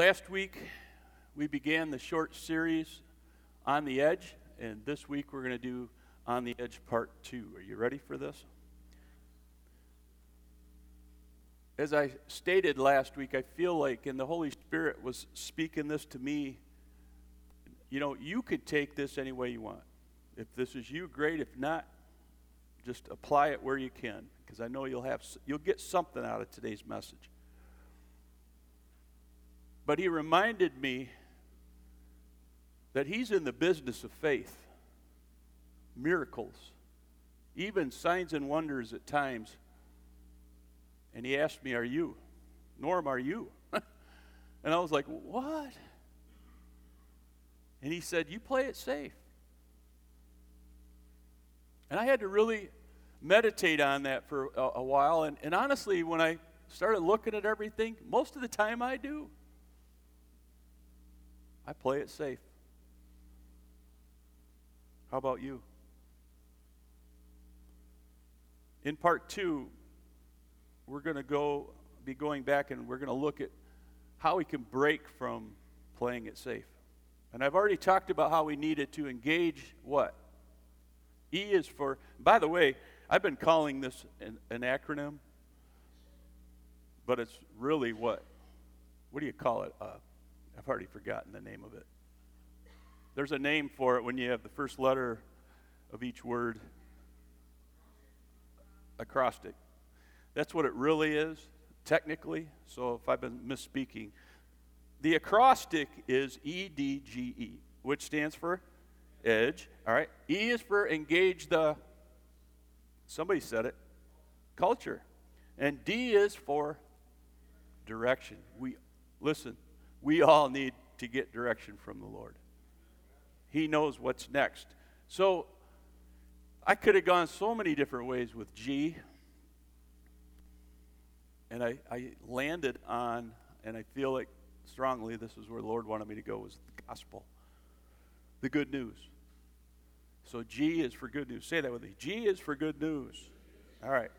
Last week, we began the short series on the edge, and this week we're going to do on the edge part two. Are you ready for this? As I stated last week, I feel like, and the Holy Spirit was speaking this to me, you know, you could take this any way you want. If this is you, great. If not, just apply it where you can, because I know you'll have you'll get something out of today's message. But he reminded me that he's in the business of faith, miracles, even signs and wonders at times. And he asked me, Are you? Norm, are you? and I was like, What? And he said, You play it safe. And I had to really meditate on that for a, a while. And, and honestly, when I started looking at everything, most of the time I do. I play it safe. How about you? In part two, we're going to go be going back and we're going to look at how we can break from playing it safe. And I've already talked about how we needed to engage what? E is for, by the way, I've been calling this an, an acronym, but it's really what? What do you call it? Uh, I've already forgotten the name of it. There's a name for it when you have the first letter of each word acrostic. That's what it really is, technically. So if I've been misspeaking, the acrostic is EDGE, which stands for edge. All right. E is for engage the, somebody said it, culture. And D is for direction. We, listen, we all need to get direction from the Lord. He knows what's next. So I could have gone so many different ways with G. And I, I landed on, and I feel like strongly this is where the Lord wanted me to go, was the gospel. The good news. So G is for good news. Say that with me. G is for good news. All right.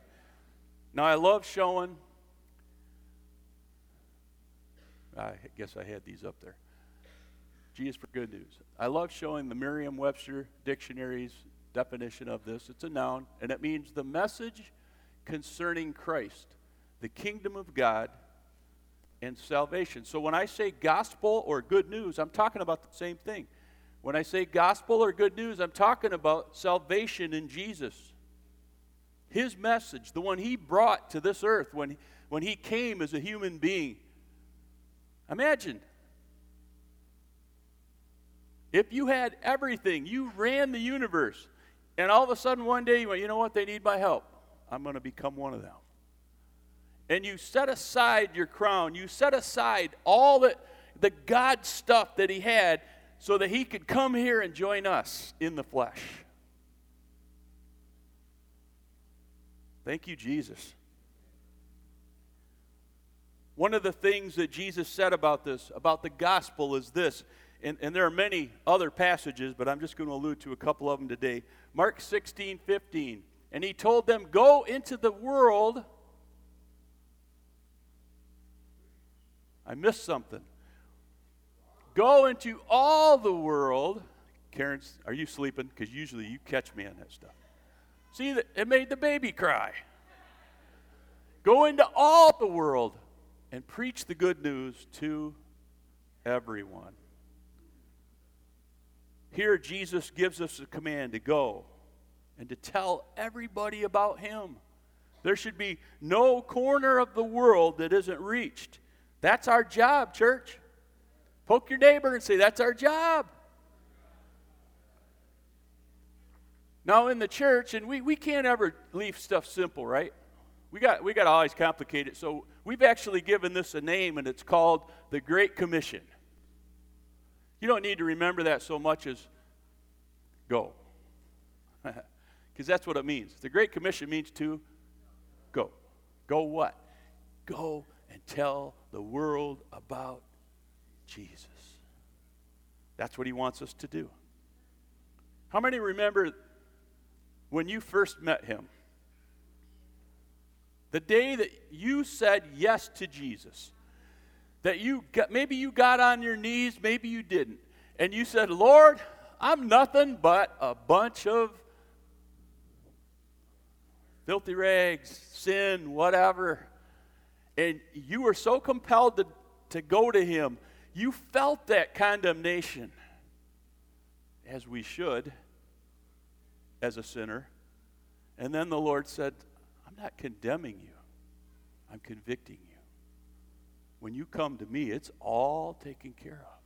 Now I love showing I guess I had these up there. G is for good news. I love showing the Merriam Webster dictionary's definition of this. It's a noun, and it means the message concerning Christ, the kingdom of God, and salvation. So when I say gospel or good news, I'm talking about the same thing. When I say gospel or good news, I'm talking about salvation in Jesus. His message, the one he brought to this earth when, when he came as a human being Imagine if you had everything, you ran the universe, and all of a sudden one day you went, you know what, they need my help. I'm going to become one of them. And you set aside your crown, you set aside all the, the God stuff that he had so that he could come here and join us in the flesh. Thank you, Jesus. One of the things that Jesus said about this, about the gospel, is this, and, and there are many other passages, but I'm just going to allude to a couple of them today. Mark 16, 15. And he told them, Go into the world. I missed something. Go into all the world. Karen, are you sleeping? Because usually you catch me on that stuff. See, it made the baby cry. Go into all the world and preach the good news to everyone. Here, Jesus gives us a command to go and to tell everybody about Him. There should be no corner of the world that isn't reached. That's our job, church. Poke your neighbor and say, That's our job. Now, in the church, and we, we can't ever leave stuff simple, right? We got, we got to always complicate it. So we've actually given this a name, and it's called the Great Commission. You don't need to remember that so much as go. Because that's what it means. The Great Commission means to go. Go what? Go and tell the world about Jesus. That's what he wants us to do. How many remember when you first met him? The day that you said yes to Jesus, that you got, maybe you got on your knees, maybe you didn't, and you said, Lord, I'm nothing but a bunch of filthy rags, sin, whatever. And you were so compelled to, to go to Him. You felt that condemnation, as we should, as a sinner. And then the Lord said, I'm not condemning you, I'm convicting you. When you come to me, it's all taken care of.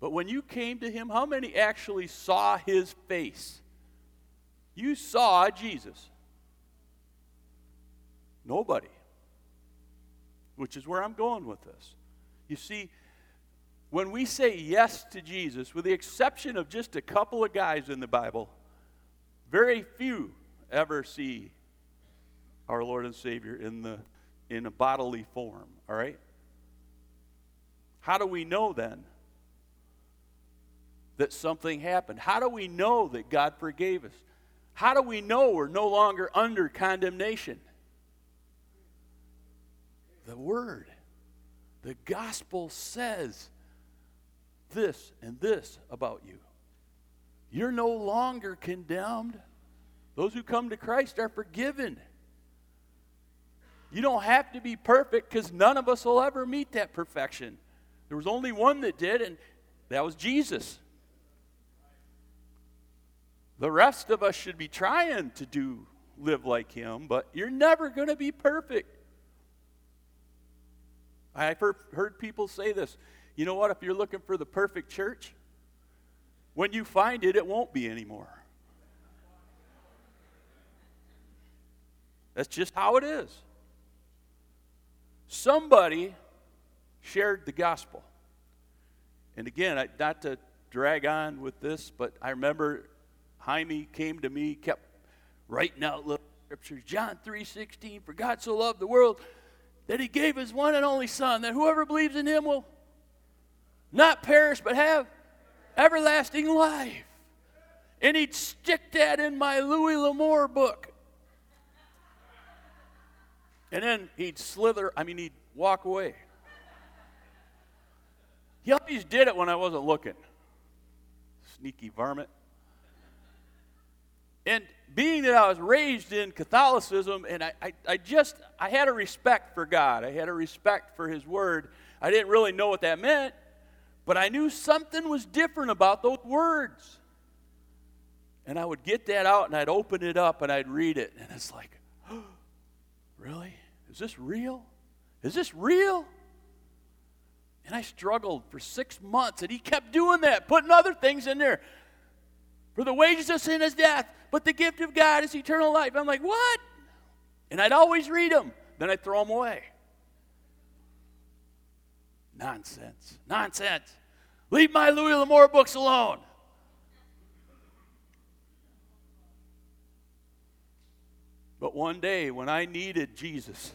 But when you came to him, how many actually saw his face? You saw Jesus. Nobody. Which is where I'm going with this. You see, when we say yes to Jesus, with the exception of just a couple of guys in the Bible, very few ever see our Lord and Savior in, the, in a bodily form, all right? How do we know then that something happened? How do we know that God forgave us? How do we know we're no longer under condemnation? The Word, the gospel says this and this about you. You're no longer condemned. Those who come to Christ are forgiven. You don't have to be perfect because none of us will ever meet that perfection. There was only one that did, and that was Jesus. The rest of us should be trying to do live like him, but you're never going to be perfect. I've heard, people say this. You know what? If you're looking for the perfect church, when you find it, it won't be anymore. That's just how it is. Somebody shared the gospel. And again, I, not to drag on with this, but I remember Jaime came to me, kept writing out little scriptures. John 3:16, for God so loved the world that he gave his one and only son, that whoever believes in him will not perish but have everlasting life. And he'd stick that in my Louis L'Amour book. And then he'd slither, I mean, he'd walk away. He always did it when I wasn't looking. Sneaky varmint. And being that I was raised in Catholicism, and I, I, I, just, I had a respect for God. I had a respect for His Word. I didn't really know what that meant, but I knew something was different about those words. And I would get that out and I'd open it up and I'd read it. And it's like, really? Is this real? Is this real? And I struggled for six months, and he kept doing that, putting other things in there. For the wages of sin is death, but the gift of God is eternal life. I'm like, what? And I'd always read them, then I'd throw them away. Nonsense. Nonsense. Leave my Louis L'Amour books alone. But one day, when I needed Jesus,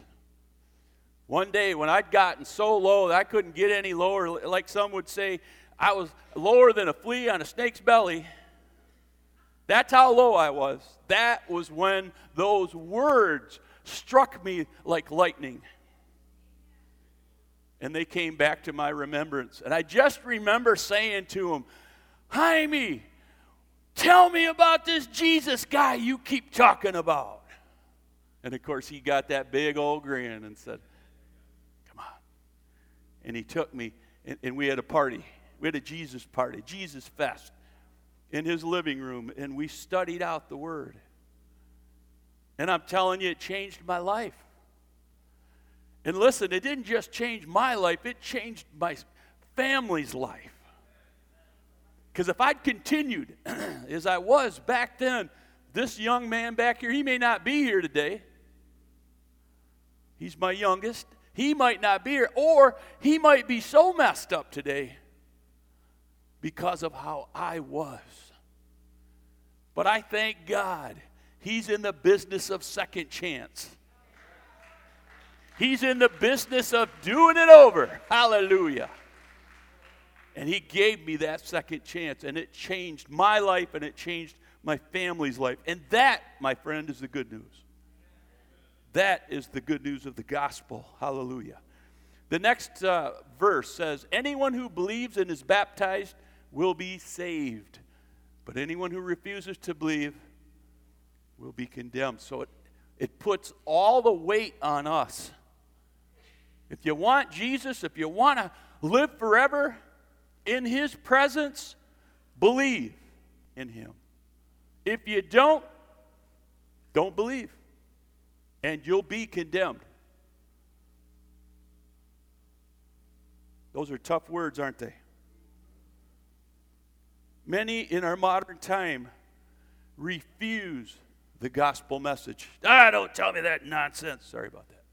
one day when I'd gotten so low that I couldn't get any lower, like some would say, I was lower than a flea on a snake's belly. That's how low I was. That was when those words struck me like lightning. And they came back to my remembrance. And I just remember saying to him, Jaime, tell me about this Jesus guy you keep talking about. And of course, he got that big old grin and said, Come on. And he took me, and, and we had a party. We had a Jesus party, Jesus Fest in his living room, and we studied out the Word. And I'm telling you, it changed my life. And listen, it didn't just change my life, it changed my family's life. Because if I'd continued as I was back then, this young man back here, he may not be here today. He's my youngest. He might not be here, or he might be so messed up today because of how I was. But I thank God He's in the business of second chance. He's in the business of doing it over. Hallelujah. And He gave me that second chance, and it changed my life and it changed my family's life. And that, my friend, is the good news. That is the good news of the gospel. Hallelujah. The next uh, verse says, Anyone who believes and is baptized will be saved, but anyone who refuses to believe will be condemned. So it, it puts all the weight on us. If you want Jesus, if you want to live forever in His presence, believe in Him. If you don't, don't believe, and you'll be condemned. Those are tough words, aren't they? Many in our modern time refuse the gospel message. Ah, don't tell me that nonsense. Sorry about that.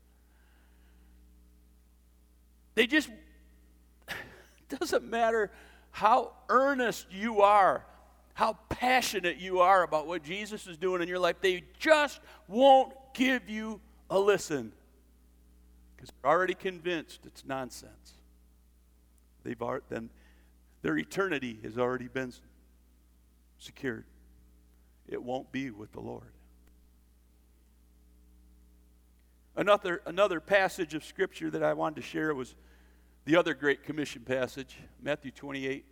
They just, doesn't matter how earnest you are, how passionate you are about what Jesus is doing in your life, they just won't give you a listen because they're already convinced it's nonsense. They've already, then their eternity has already been secured. It won't be with the Lord. Another, another passage of Scripture that I wanted to share was the other Great Commission passage, Matthew 28,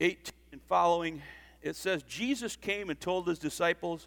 18 and following. It says, Jesus came and told his disciples,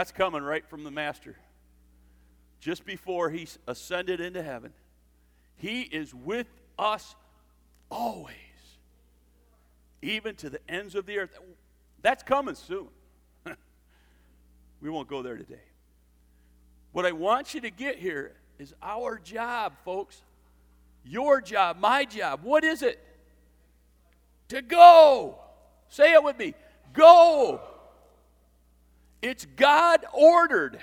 that's coming right from the Master. Just before he ascended into heaven, he is with us always, even to the ends of the earth. That's coming soon. we won't go there today. What I want you to get here is our job, folks. Your job, my job. What is it? To go. Say it with me. Go. It's God ordered.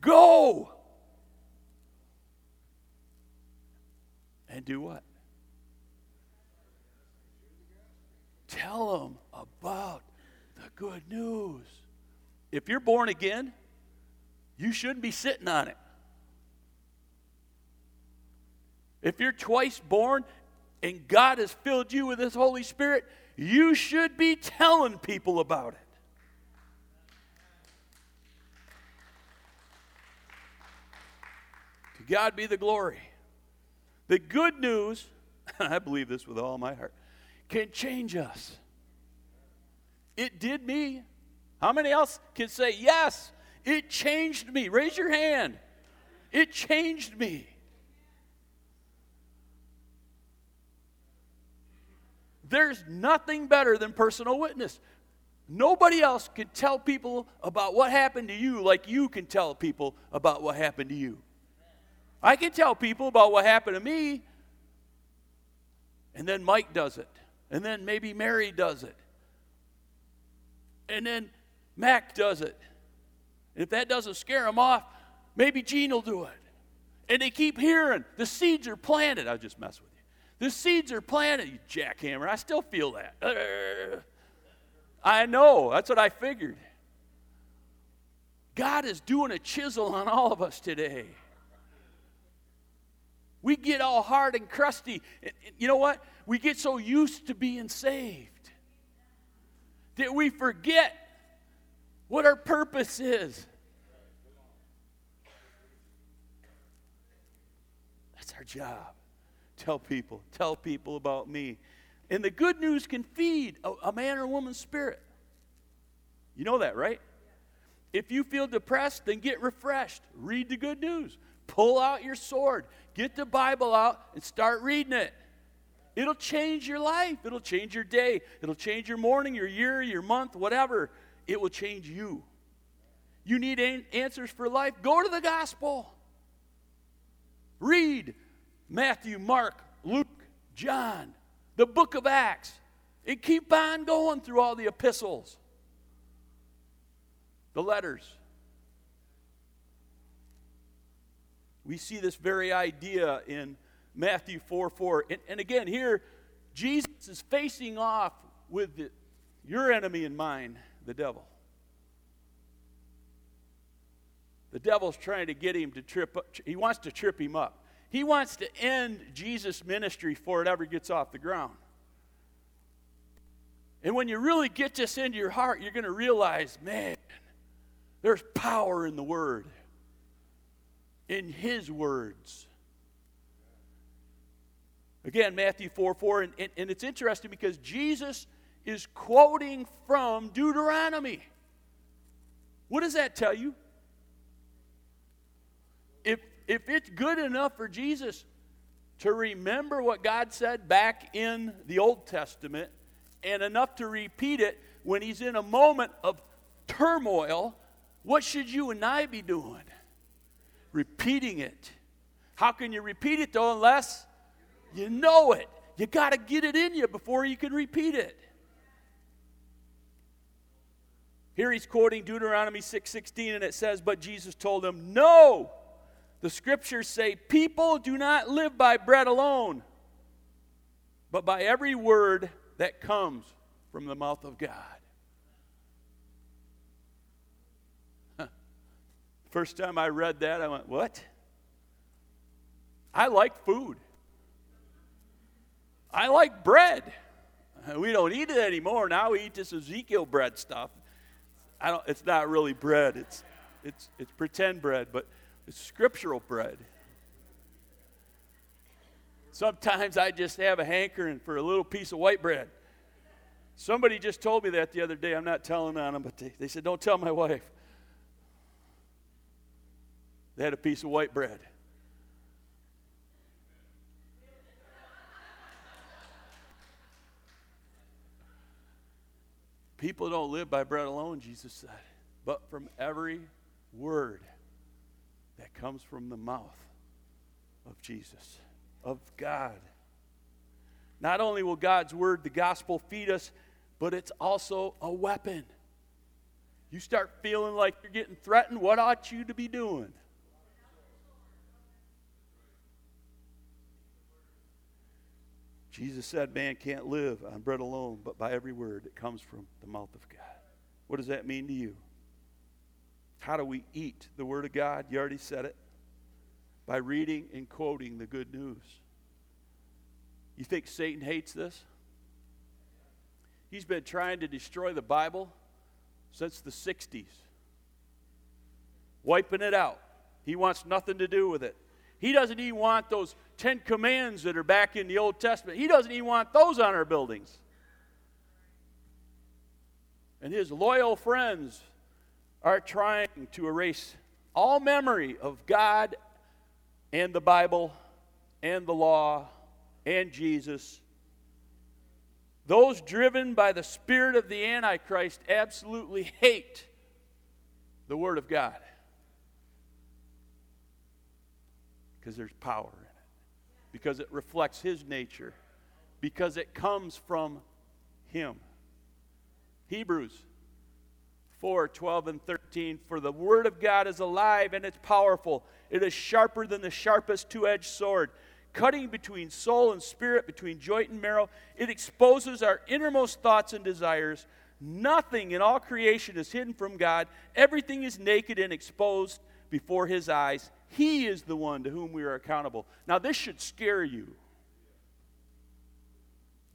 Go. And do what? Tell them about the good news. If you're born again, you shouldn't be sitting on it. If you're twice born and God has filled you with His Holy Spirit, you should be telling people about it. To God be the glory. The good news, I believe this with all my heart, can change us. It did me. How many else can say, Yes, it changed me? Raise your hand. It changed me. There's nothing better than personal witness. Nobody else can tell people about what happened to you like you can tell people about what happened to you. I can tell people about what happened to me, and then Mike does it, and then maybe Mary does it, and then Mac does it. if that doesn't scare them off, maybe Gene will do it. And they keep hearing the seeds are planted. I just mess with you. The seeds are planted, you jackhammer. I still feel that. Uh, I know. That's what I figured. God is doing a chisel on all of us today. We get all hard and crusty. You know what? We get so used to being saved that we forget what our purpose is. That's our job. Tell people, tell people about me. And the good news can feed a, a man or woman's spirit. You know that, right? If you feel depressed, then get refreshed. Read the good news. Pull out your sword. Get the Bible out and start reading it. It'll change your life. It'll change your day. It'll change your morning, your year, your month, whatever. It will change you. You need answers for life? Go to the gospel. Read Matthew, Mark, Luke, John, the book of Acts, and keep on going through all the epistles, the letters. We see this very idea in Matthew 4 4. And, and again, here, Jesus is facing off with the, your enemy and mine, the devil. The devil's trying to get him to trip up. He wants to trip him up. He wants to end Jesus' ministry before it ever gets off the ground. And when you really get this into your heart, you're going to realize, man, there's power in the Word, in His words. Again, Matthew 4 4, and, and, and it's interesting because Jesus is quoting from Deuteronomy. What does that tell you? If, if it's good enough for Jesus to remember what God said back in the Old Testament and enough to repeat it when he's in a moment of turmoil, what should you and I be doing? Repeating it. How can you repeat it though unless you know it? You got to get it in you before you can repeat it. Here he's quoting Deuteronomy 6:16 and it says, "But Jesus told him, "No. The scriptures say people do not live by bread alone, but by every word that comes from the mouth of God." First time I read that, I went, What? I like food. I like bread. We don't eat it anymore. Now we eat this Ezekiel bread stuff. I don't, it's not really bread, it's, it's, it's pretend bread, but it's scriptural bread. Sometimes I just have a hankering for a little piece of white bread. Somebody just told me that the other day. I'm not telling on them, but they, they said, Don't tell my wife. They had a piece of white bread. People don't live by bread alone, Jesus said, but from every word that comes from the mouth of Jesus, of God. Not only will God's word, the gospel, feed us, but it's also a weapon. You start feeling like you're getting threatened, what ought you to be doing? Jesus said, Man can't live on bread alone, but by every word that comes from the mouth of God. What does that mean to you? How do we eat the Word of God? You already said it. By reading and quoting the good news. You think Satan hates this? He's been trying to destroy the Bible since the 60s, wiping it out. He wants nothing to do with it. He doesn't even want those Ten Commands that are back in the Old Testament. He doesn't even want those on our buildings. And his loyal friends are trying to erase all memory of God and the Bible and the law and Jesus. Those driven by the spirit of the Antichrist absolutely hate the Word of God. Because there's power because it reflects His nature, because it comes from Him. Hebrews 4 12 and 13. For the Word of God is alive and it's powerful. It is sharper than the sharpest two edged sword, cutting between soul and spirit, between joint and marrow. It exposes our innermost thoughts and desires. Nothing in all creation is hidden from God, everything is naked and exposed before His eyes. He is the one to whom we are accountable. Now, this should scare you.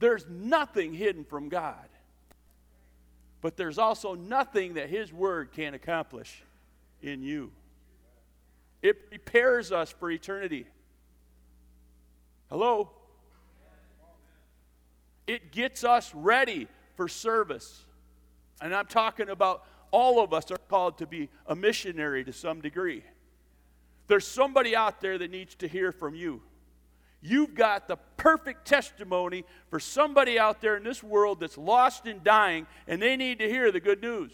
There's nothing hidden from God, but there's also nothing that His Word can't accomplish in you. It prepares us for eternity. Hello? It gets us ready for service. And I'm talking about all of us are called to be a missionary to some degree. There's somebody out there that needs to hear from you. You've got the perfect testimony for somebody out there in this world that's lost and dying, and they need to hear the good news.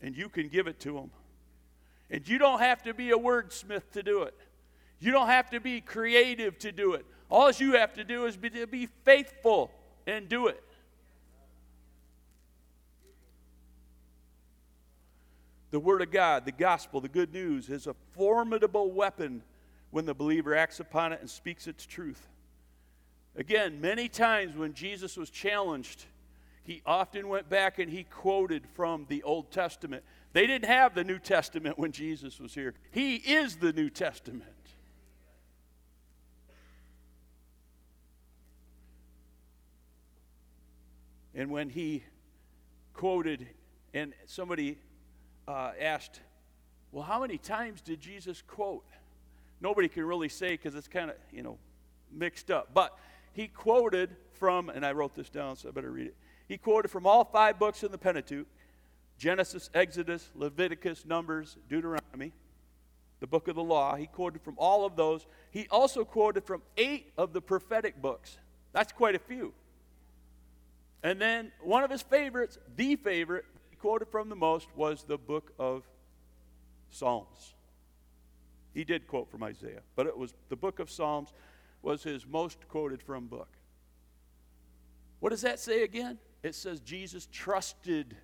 And you can give it to them. And you don't have to be a wordsmith to do it. You don't have to be creative to do it. All you have to do is be, be faithful and do it. The Word of God, the gospel, the good news, is a formidable weapon when the believer acts upon it and speaks its truth. Again, many times when Jesus was challenged, he often went back and he quoted from the Old Testament. They didn't have the New Testament when Jesus was here. He is the New Testament. And when he quoted, and somebody uh, asked, Well, how many times did Jesus quote? Nobody can really say because it's kind of, you know, mixed up. But he quoted from, and I wrote this down, so I better read it. He quoted from all five books in the Pentateuch Genesis, Exodus, Leviticus, Numbers, Deuteronomy, the book of the law. He quoted from all of those. He also quoted from eight of the prophetic books. That's quite a few. And then one of his favorites, the favorite, quoted from the most, was the book of Psalms. He did quote from Isaiah, but it was the book of Psalms was his most quoted from book. What does that say again? It says Jesus trusted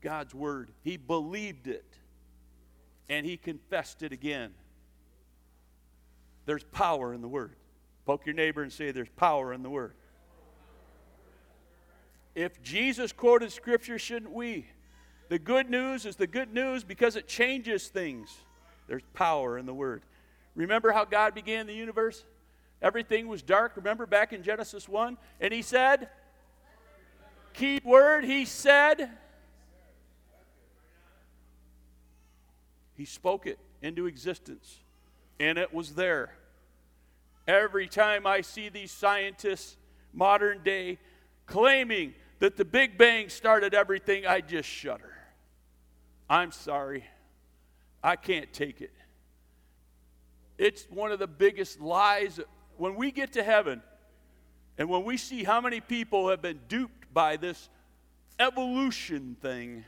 God's word. He believed it and he confessed it again. There's power in the word. Poke your neighbor and say, There's power in the word. If Jesus quoted scripture, shouldn't we? The good news is the good news because it changes things. There's power in the word. Remember how God began the universe? Everything was dark. Remember back in Genesis 1? And he said, key word, he said, he spoke it into existence. And it was there. Every time I see these scientists, modern day, claiming that the Big Bang started everything, I just shudder. I'm sorry. I can't take it. It's one of the biggest lies. When we get to heaven and when we see how many people have been duped by this evolution thing,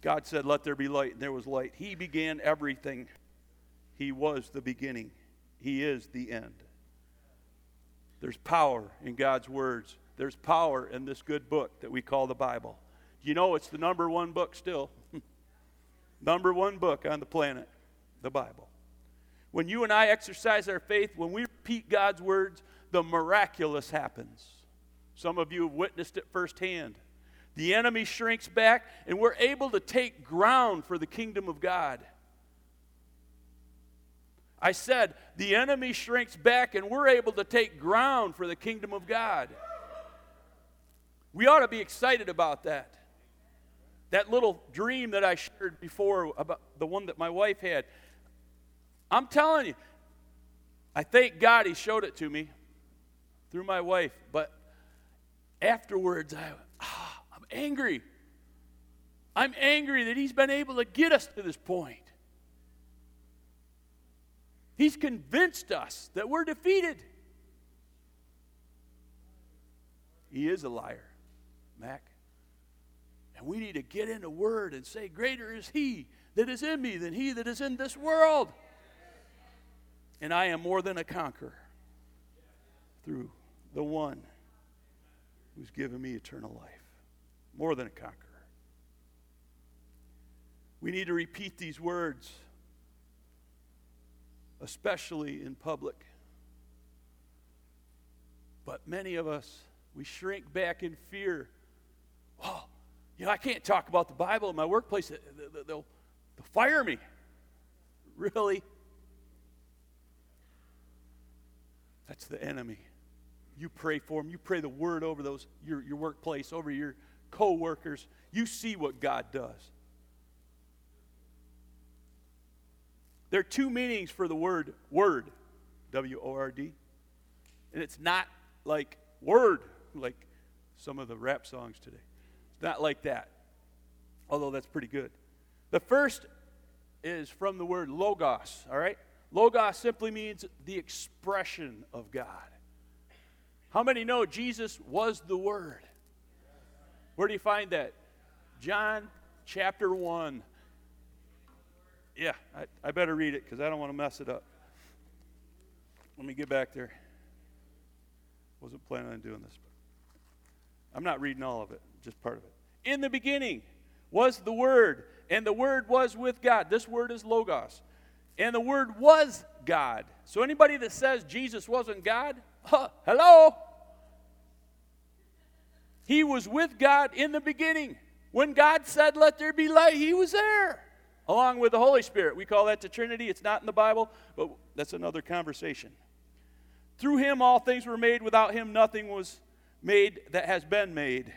God said, Let there be light, and there was light. He began everything. He was the beginning, He is the end. There's power in God's words. There's power in this good book that we call the Bible. You know, it's the number one book still. number one book on the planet, the Bible. When you and I exercise our faith, when we repeat God's words, the miraculous happens. Some of you have witnessed it firsthand. The enemy shrinks back, and we're able to take ground for the kingdom of God. I said, the enemy shrinks back and we're able to take ground for the kingdom of God. We ought to be excited about that. That little dream that I shared before about the one that my wife had. I'm telling you, I thank God he showed it to me through my wife, but afterwards I ah, I'm angry. I'm angry that he's been able to get us to this point. He's convinced us that we're defeated. He is a liar, Mac. And we need to get in the Word and say, Greater is He that is in me than He that is in this world. And I am more than a conqueror through the one who's given me eternal life. More than a conqueror. We need to repeat these words especially in public. But many of us, we shrink back in fear. Oh, you know, I can't talk about the Bible in my workplace. They'll, they'll fire me. Really? That's the enemy. You pray for them. You pray the word over those your, your workplace, over your co-workers. You see what God does. There are two meanings for the word word, W O R D. And it's not like word, like some of the rap songs today. It's not like that, although that's pretty good. The first is from the word logos, all right? Logos simply means the expression of God. How many know Jesus was the Word? Where do you find that? John chapter 1. Yeah, I, I better read it because I don't want to mess it up. Let me get back there. Wasn't planning on doing this. I'm not reading all of it, just part of it. In the beginning was the Word, and the Word was with God. This word is Logos. And the Word was God. So anybody that says Jesus wasn't God, huh, hello? He was with God in the beginning. When God said, Let there be light, He was there, along with the Holy Spirit. We call that the Trinity. It's not in the Bible, but that's another conversation. Through Him, all things were made. Without Him, nothing was made that has been made.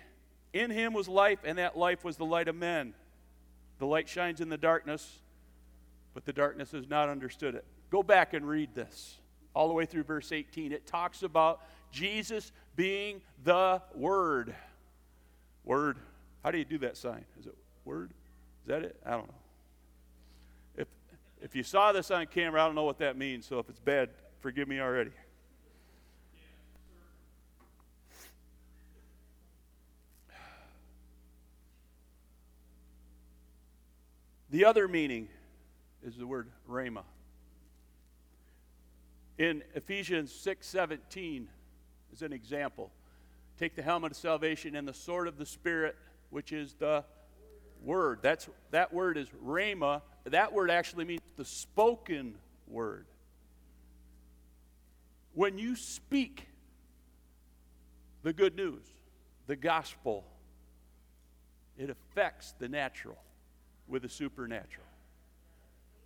In Him was life, and that life was the light of men. The light shines in the darkness, but the darkness has not understood it. Go back and read this all the way through verse 18. It talks about Jesus being the Word. Word. How do you do that sign? Is it Word? Is that it? I don't know. If, you saw this on camera, I don't know what that means, so if it's bad, forgive me already. The other meaning is the word rhema. In Ephesians 6:17 is an example. Take the helmet of salvation and the sword of the spirit, which is the word. That's that word is rhema. That word actually means the spoken word. When you speak the good news, the gospel, it affects the natural with the supernatural.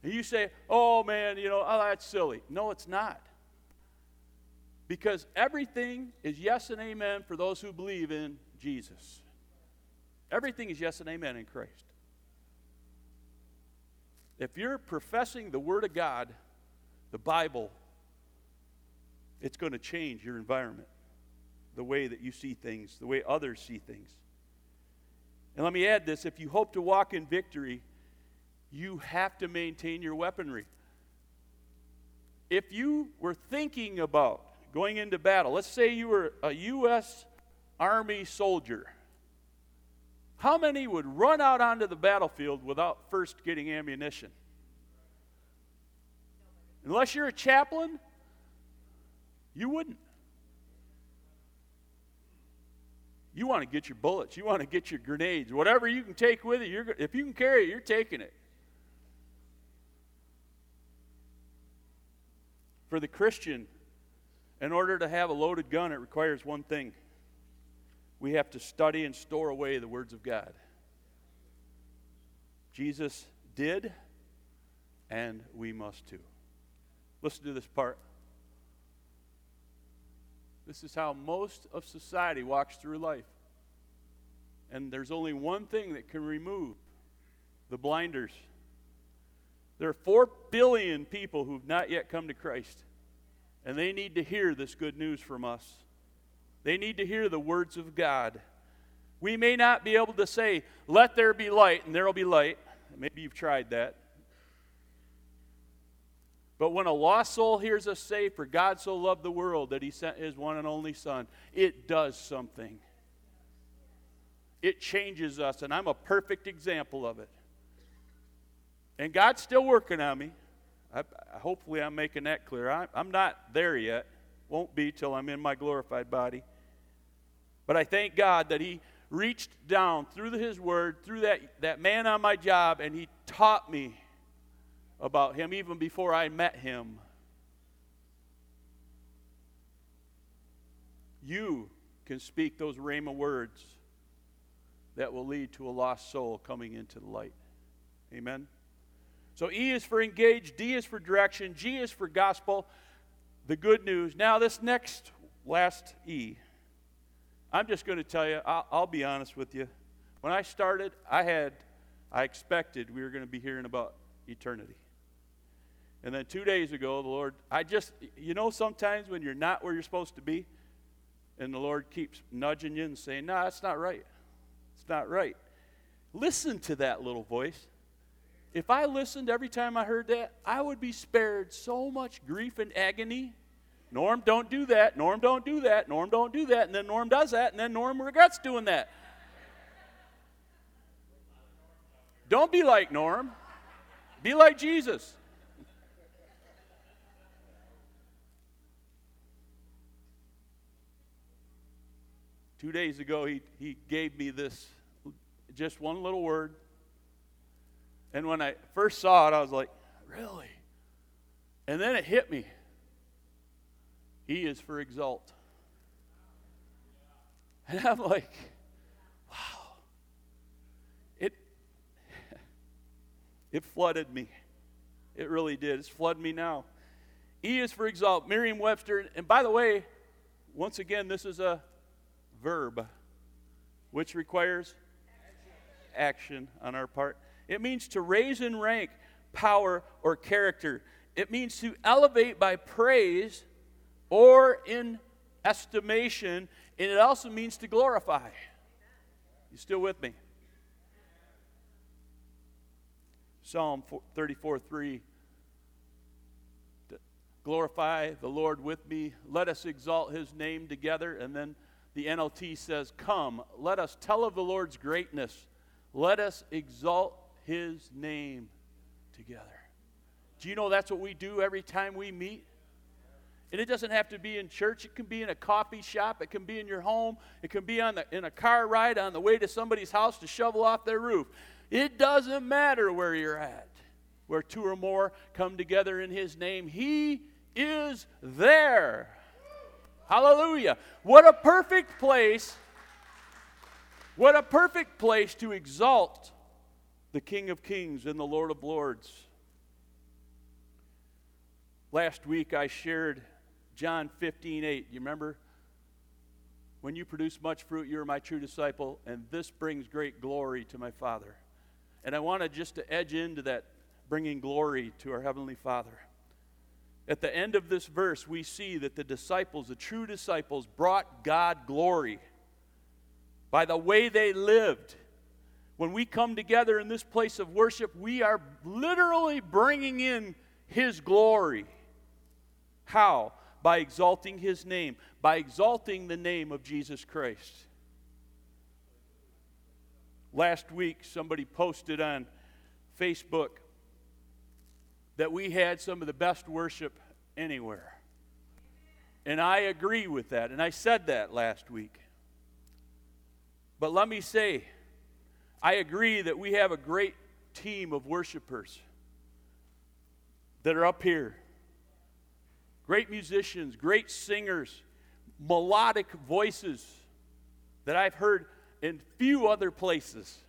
And you say, oh man, you know, oh, that's silly. No, it's not. Because everything is yes and amen for those who believe in Jesus. Everything is yes and amen in Christ. If you're professing the Word of God, the Bible, it's going to change your environment, the way that you see things, the way others see things. And let me add this if you hope to walk in victory, you have to maintain your weaponry. If you were thinking about going into battle, let's say you were a U.S. Army soldier, how many would run out onto the battlefield without first getting ammunition? Unless you're a chaplain, you wouldn't. You want to get your bullets. You want to get your grenades. Whatever you can take with you, you're, if you can carry it, you're taking it. For the Christian, in order to have a loaded gun, it requires one thing we have to study and store away the words of God. Jesus did, and we must too. Listen to this part. This is how most of society walks through life. And there's only one thing that can remove the blinders. There are 4 billion people who've not yet come to Christ. And they need to hear this good news from us. They need to hear the words of God. We may not be able to say, Let there be light, and there will be light. Maybe you've tried that. But when a lost soul hears us say, For God so loved the world that he sent his one and only Son, it does something. It changes us, and I'm a perfect example of it. And God's still working on me. I, hopefully, I'm making that clear. I, I'm not there yet. Won't be till I'm in my glorified body. But I thank God that He reached down through His Word, through that, that man on my job, and He taught me about him even before I met him. You can speak those Rhema words that will lead to a lost soul coming into the light. Amen? So E is for engage, D is for direction, G is for gospel, the good news. Now, this next, last E, I'm just going to tell you, I'll, I'll be honest with you. When I started, I had, I expected we were going to be hearing about eternity. And then two days ago, the Lord, I just, you know, sometimes when you're not where you're supposed to be, and the Lord keeps nudging you and saying, No, nah, that's not right. It's not right. Listen to that little voice. If I listened every time I heard that, I would be spared so much grief and agony. Norm, don't do that. Norm, don't do that. Norm, don't do that. And then Norm does that, and then Norm regrets doing that. Don't be like Norm. Be like Jesus. Two days ago, he, he gave me this just one little word. And when I first saw it, I was like, really? And then it hit me. He is for exalt. And I'm like, wow. It, it flooded me. It really did. It's flooded me now. E is for exalt. Merriam Webster. And by the way, once again, this is a verb, which requires action on our part. It means to raise in rank, power, or character. It means to elevate by praise or in estimation, and it also means to glorify. You still with me? Psalm 34 3. Glorify the Lord with me. Let us exalt his name together. And then the NLT says, Come, let us tell of the Lord's greatness. Let us exalt his name together. Do you know that's what we do every time we meet? And it doesn't have to be in church. It can be in a coffee shop. It can be in your home. It can be on the, in a car ride on the way to somebody's house to shovel off their roof. It doesn't matter where you're at. Where two or more come together in His name, He is there. Hallelujah. What a perfect place. What a perfect place to exalt the King of Kings and the Lord of Lords. Last week I shared John 15, 8. You remember? When you produce much fruit, you are my true disciple, and this brings great glory to my Father. And I wanted just to edge into that bringing glory to our Heavenly Father. At the end of this verse, we see that the disciples, the true disciples, brought God glory by the way they lived. When we come together in this place of worship, we are literally bringing in His glory. How? By exalting His name, by exalting the name of Jesus Christ. Last week, somebody posted on Facebook that we had some of the best worship anywhere. And I agree with that. And I said that last week. But let me say, I agree that we have a great team of worshipers that are up here. Great musicians, great singers, melodic voices that I've heard in few other places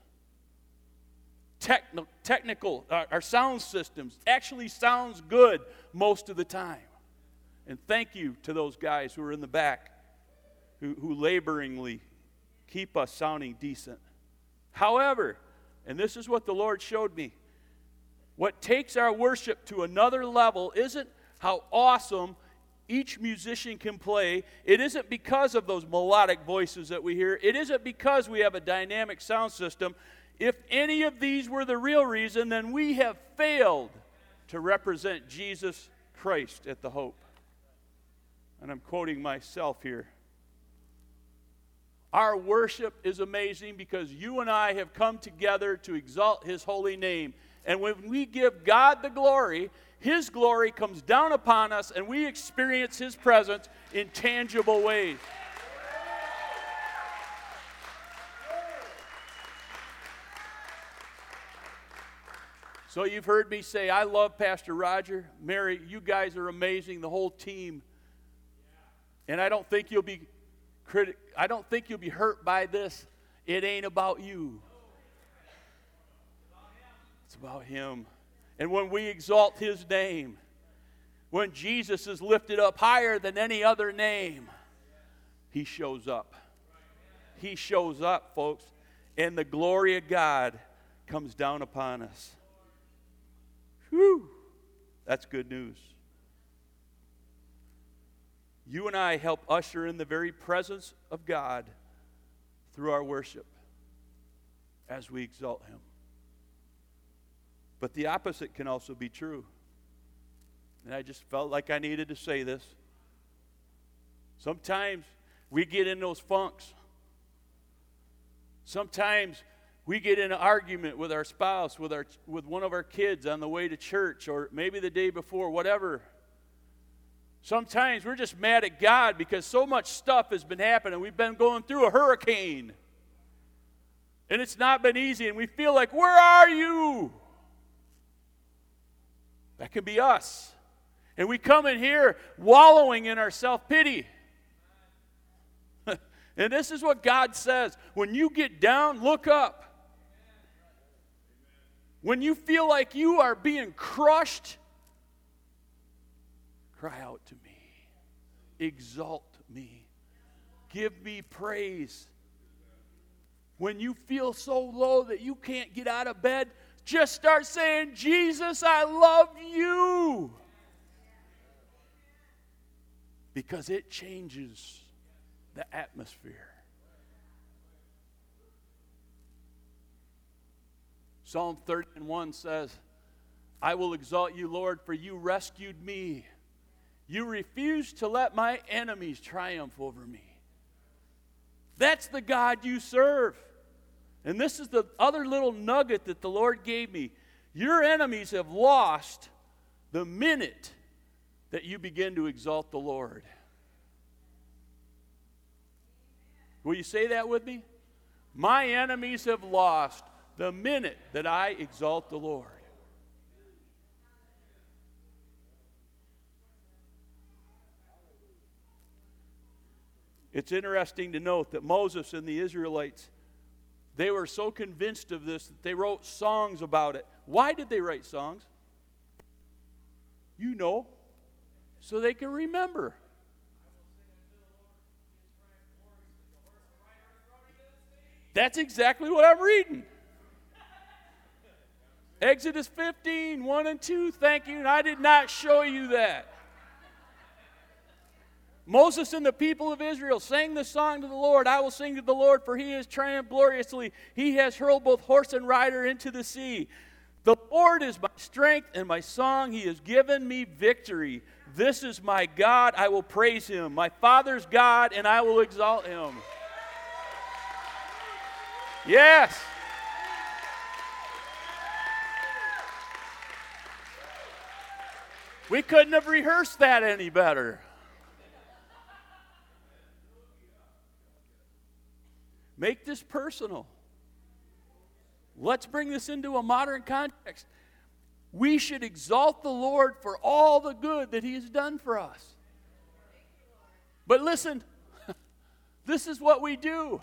techno- technical, uh, our sound systems actually sounds good most of the time. And thank you to those guys who are in the back who, who laboringly keep us sounding decent. However, and this is what the Lord showed me what takes our worship to another level isn't how awesome each musician can play. It isn't because of those melodic voices that we hear. It isn't because we have a dynamic sound system. If any of these were the real reason, then we have failed to represent Jesus Christ at the Hope. And I'm quoting myself here. Our worship is amazing because you and I have come together to exalt His holy name. And when we give God the glory, His glory comes down upon us and we experience His presence in tangible ways. So you've heard me say, I love Pastor Roger. Mary, you guys are amazing, the whole team. And I don't think you'll be criti- I don't think you'll be hurt by this. It ain't about you. It's about him. And when we exalt his name, when Jesus is lifted up higher than any other name, he shows up. He shows up, folks, and the glory of God comes down upon us. Whew, that's good news. You and I help usher in the very presence of God through our worship as we exalt Him. But the opposite can also be true. And I just felt like I needed to say this. Sometimes we get in those funks. Sometimes we get in an argument with our spouse, with, our, with one of our kids on the way to church, or maybe the day before, whatever. Sometimes we're just mad at God because so much stuff has been happening. We've been going through a hurricane. And it's not been easy, and we feel like, Where are you? That can be us. And we come in here wallowing in our self pity. and this is what God says when you get down, look up. When you feel like you are being crushed, cry out to me, exalt me, give me praise. When you feel so low that you can't get out of bed, just start saying, Jesus, I love you. Because it changes the atmosphere. Psalm 30 and 1 says, I will exalt you, Lord, for you rescued me. You refused to let my enemies triumph over me. That's the God you serve. And this is the other little nugget that the Lord gave me. Your enemies have lost the minute that you begin to exalt the Lord. Will you say that with me? My enemies have lost the minute that I exalt the Lord. It's interesting to note that Moses and the Israelites, they were so convinced of this that they wrote songs about it. Why did they write songs? You know, so they can remember. That's exactly what I'm reading. Exodus 15, 1 and 2. Thank you. And I did not show you that. Moses and the people of Israel sang the song to the Lord. I will sing to the Lord, for he has triumphed gloriously. He has hurled both horse and rider into the sea. The Lord is my strength and my song. He has given me victory. This is my God. I will praise him. My Father's God, and I will exalt him. Yes. We couldn't have rehearsed that any better. Make this personal. Let's bring this into a modern context. We should exalt the Lord for all the good that He has done for us. But listen, this is what we do.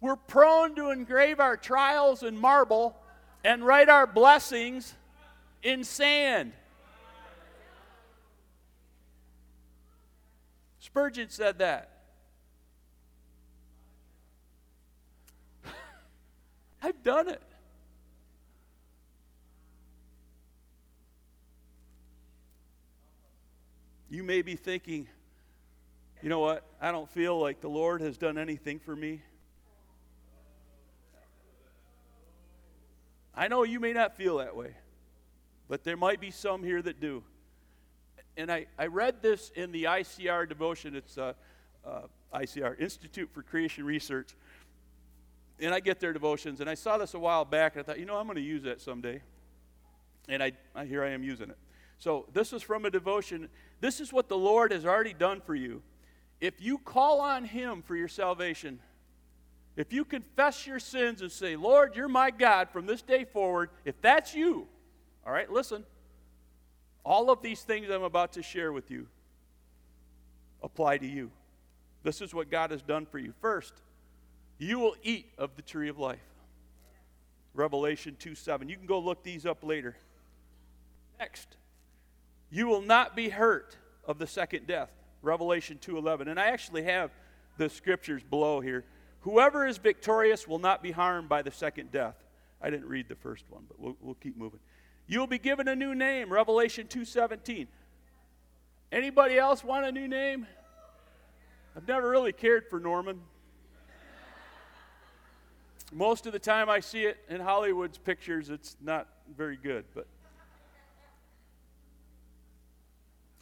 We're prone to engrave our trials in marble and write our blessings in sand. Spurgeon said that. I've done it. You may be thinking, you know what? I don't feel like the Lord has done anything for me. I know you may not feel that way, but there might be some here that do and I, I read this in the ICR devotion. It's uh, uh, ICR, Institute for Creation Research. And I get their devotions, and I saw this a while back, and I thought, you know, I'm going to use that someday. And I, I, here I am using it. So this is from a devotion. This is what the Lord has already done for you. If you call on Him for your salvation, if you confess your sins and say, Lord, you're my God from this day forward, if that's you, all right, listen, all of these things I'm about to share with you apply to you. This is what God has done for you. First, you will eat of the tree of life. Revelation 2 7. You can go look these up later. Next, you will not be hurt of the second death. Revelation 2:11. And I actually have the scriptures below here. Whoever is victorious will not be harmed by the second death. I didn't read the first one, but we'll, we'll keep moving. You'll be given a new name, Revelation 2:17. Anybody else want a new name? I've never really cared for Norman. Most of the time I see it in Hollywood's pictures, it's not very good, but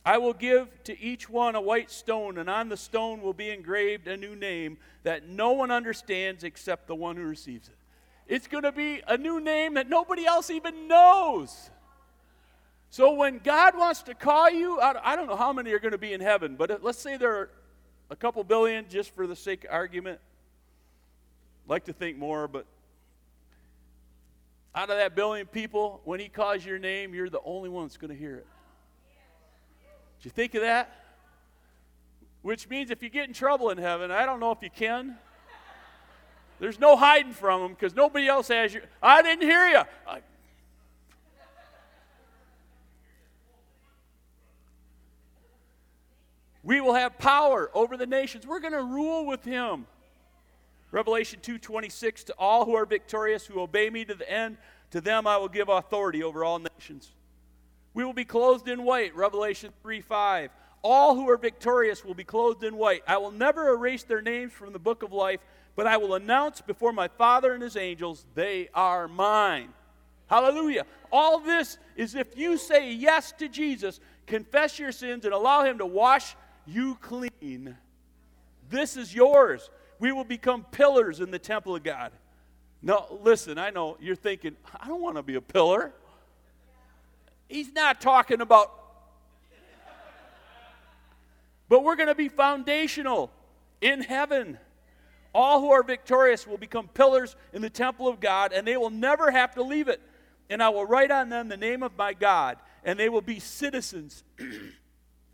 I will give to each one a white stone, and on the stone will be engraved a new name that no one understands except the one who receives it. It's going to be a new name that nobody else even knows. So when God wants to call you, I don't know how many are going to be in heaven, but let's say there are a couple billion just for the sake of argument. Like to think more, but out of that billion people, when he calls your name, you're the only one that's going to hear it. Did you think of that? Which means if you get in trouble in heaven, I don't know if you can. There's no hiding from them because nobody else has you. I didn't hear you. I, We will have power over the nations. We're going to rule with him. Revelation 2:26 to all who are victorious who obey me to the end to them I will give authority over all nations. We will be clothed in white. Revelation 3:5. All who are victorious will be clothed in white. I will never erase their names from the book of life, but I will announce before my Father and his angels, they are mine. Hallelujah. All this is if you say yes to Jesus, confess your sins, and allow him to wash you clean. This is yours. We will become pillars in the temple of God. No, listen, I know you're thinking, I don't want to be a pillar. He's not talking about, but we're going to be foundational in heaven. All who are victorious will become pillars in the temple of God, and they will never have to leave it. And I will write on them the name of my God, and they will be citizens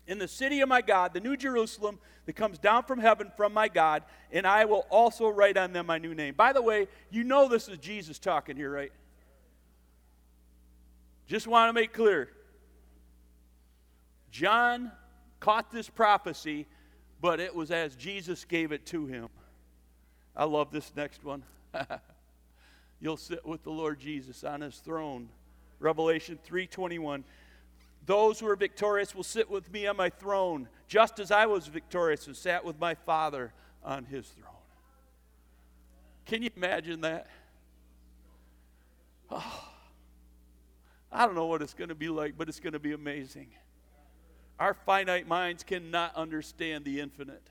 in the city of my God, the new Jerusalem that comes down from heaven from my God, and I will also write on them my new name. By the way, you know this is Jesus talking here, right? Just want to make clear. John caught this prophecy, but it was as Jesus gave it to him. I love this next one. You'll sit with the Lord Jesus on his throne. Revelation 3:21. Those who are victorious will sit with me on my throne, just as I was victorious and sat with my Father on his throne. Can you imagine that? Oh, I don't know what it's going to be like, but it's going to be amazing. Our finite minds cannot understand the infinite.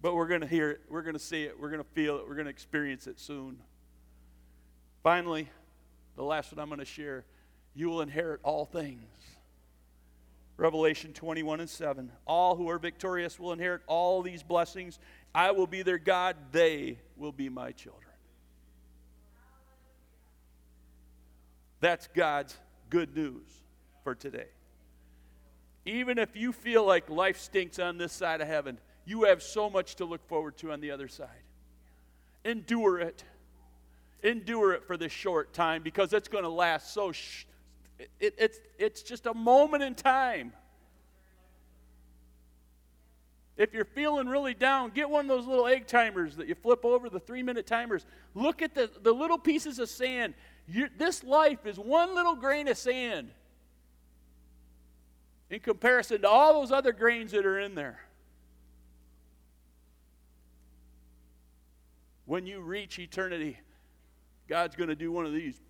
But we're going to hear it, we're going to see it, we're going to feel it, we're going to experience it soon. Finally, the last one I'm going to share you will inherit all things. Revelation 21 and 7. All who are victorious will inherit all these blessings. I will be their God, they will be my children. That's God's good news for today. Even if you feel like life stinks on this side of heaven, you have so much to look forward to on the other side. Endure it. Endure it for this short time because it's going to last so it, it's, it's just a moment in time. If you're feeling really down, get one of those little egg timers that you flip over, the three minute timers. Look at the, the little pieces of sand. you this life is one little grain of sand in comparison to all those other grains that are in there. When you reach eternity, God's going to do one of these.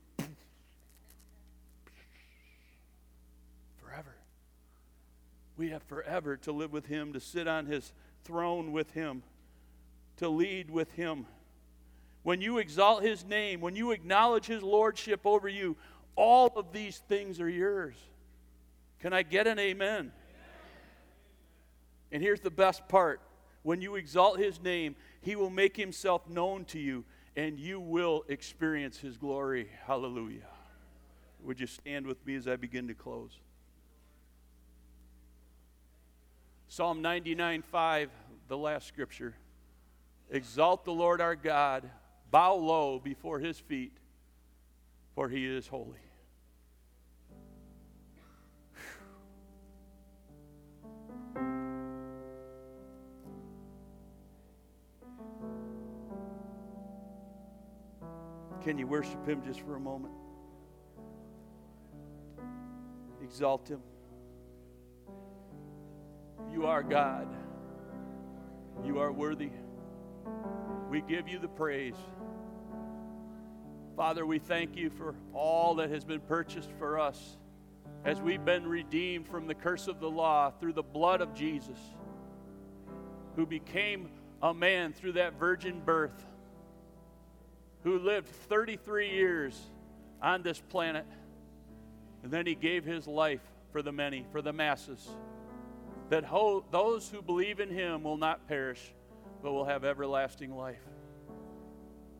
We have forever to live with Him, to sit on His throne with Him, to lead with Him. When you exalt His name, when you acknowledge His lordship over you, all of these things are yours. Can I get an amen? amen? And here's the best part when you exalt His name, He will make Himself known to you, and you will experience His glory. Hallelujah. Would you stand with me as I begin to close? Psalm 99 5, the last scripture. Exalt the Lord our God, bow low before his feet, for he is holy. Can you worship him just for a moment? Exalt him. You are God. You are worthy. We give you the praise. Father, we thank you for all that has been purchased for us as we've been redeemed from the curse of the law through the blood of Jesus, who became a man through that virgin birth, who lived 33 years on this planet And then he gave his life for the many, for the masses. That ho- those who believe in him will not perish, but will have everlasting life.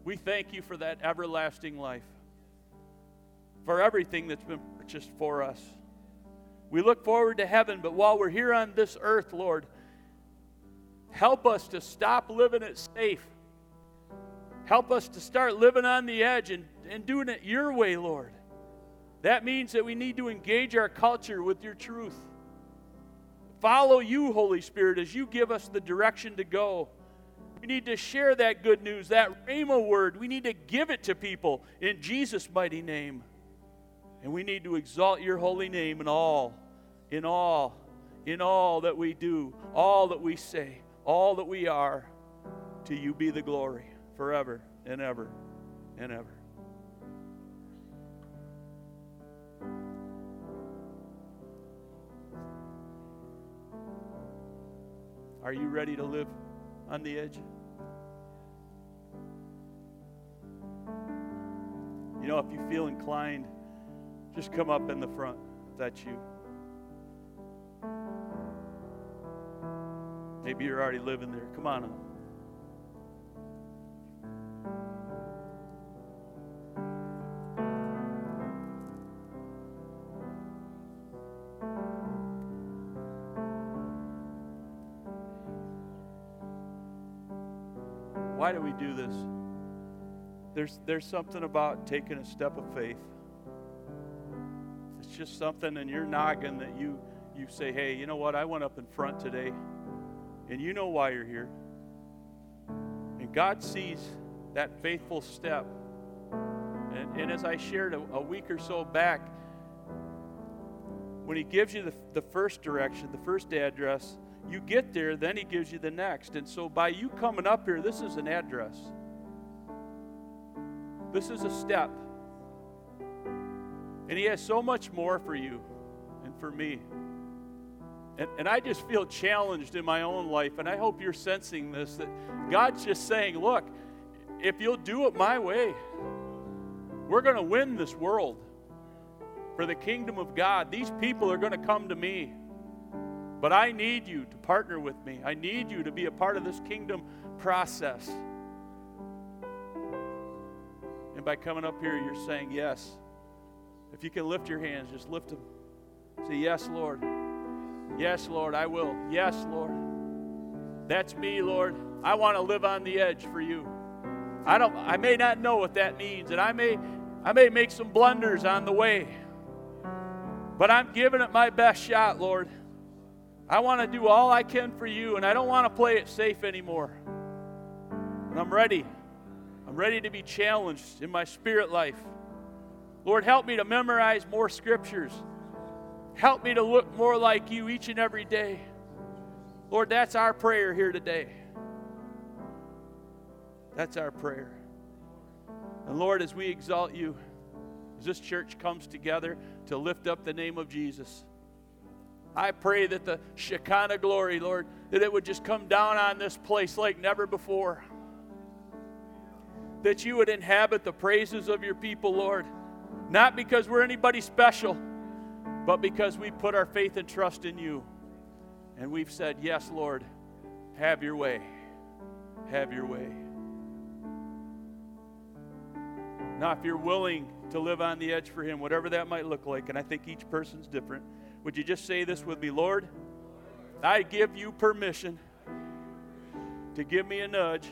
We thank you for that everlasting life, for everything that's been purchased for us. We look forward to heaven, but while we're here on this earth, Lord, help us to stop living it safe. Help us to start living on the edge and, and doing it your way, Lord. That means that we need to engage our culture with your truth. Follow you, Holy Spirit, as you give us the direction to go. We need to share that good news, that Rhema word. We need to give it to people in Jesus' mighty name. And we need to exalt your holy name in all, in all, in all that we do, all that we say, all that we are. To you be the glory forever and ever and ever. Are you ready to live on the edge? You know, if you feel inclined, just come up in the front if that's you. Maybe you're already living there. Come on up. Why do we do this? There's, there's something about taking a step of faith. It's just something in your noggin that you, you say, hey, you know what? I went up in front today, and you know why you're here. And God sees that faithful step. And, and as I shared a, a week or so back, when He gives you the, the first direction, the first address, you get there, then he gives you the next. And so by you coming up here, this is an address. This is a step. And he has so much more for you and for me. And, and I just feel challenged in my own life, and I hope you're sensing this that God's just saying, look, if you'll do it my way, we're going to win this world for the kingdom of God. These people are going to come to me. But I need you to partner with me. I need you to be a part of this kingdom process. And by coming up here, you're saying yes. If you can lift your hands, just lift them. Say, Yes, Lord. Yes, Lord, I will. Yes, Lord. That's me, Lord. I want to live on the edge for you. I don't I may not know what that means, and I may I may make some blunders on the way. But I'm giving it my best shot, Lord. I want to do all I can for you, and I don't want to play it safe anymore. And I'm ready. I'm ready to be challenged in my spirit life. Lord, help me to memorize more scriptures. Help me to look more like you each and every day. Lord, that's our prayer here today. That's our prayer. And Lord, as we exalt you, as this church comes together to lift up the name of Jesus, I pray that the Shekinah glory, Lord, that it would just come down on this place like never before. That you would inhabit the praises of your people, Lord. Not because we're anybody special, but because we put our faith and trust in you. And we've said, Yes, Lord, have your way. Have your way. Now, if you're willing to live on the edge for Him, whatever that might look like, and I think each person's different. Would you just say this with me? Lord, I give you permission to give me a nudge,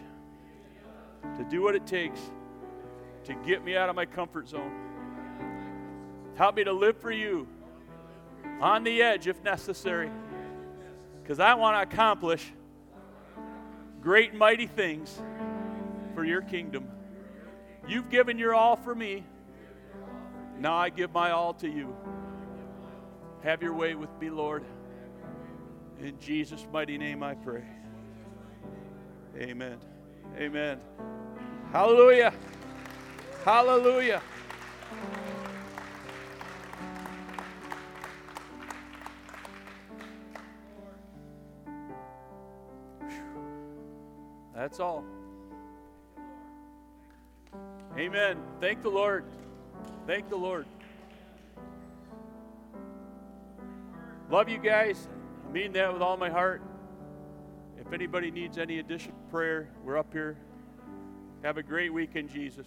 to do what it takes to get me out of my comfort zone. Help me to live for you on the edge if necessary, because I want to accomplish great mighty things for your kingdom. You've given your all for me. Now I give my all to you. Have your way with me, Lord. In Jesus' mighty name I pray. Amen. Amen. Hallelujah. Hallelujah. That's all. Amen. Thank the Lord. Thank the Lord. Love you guys. I mean that with all my heart. If anybody needs any additional prayer, we're up here. Have a great weekend, Jesus.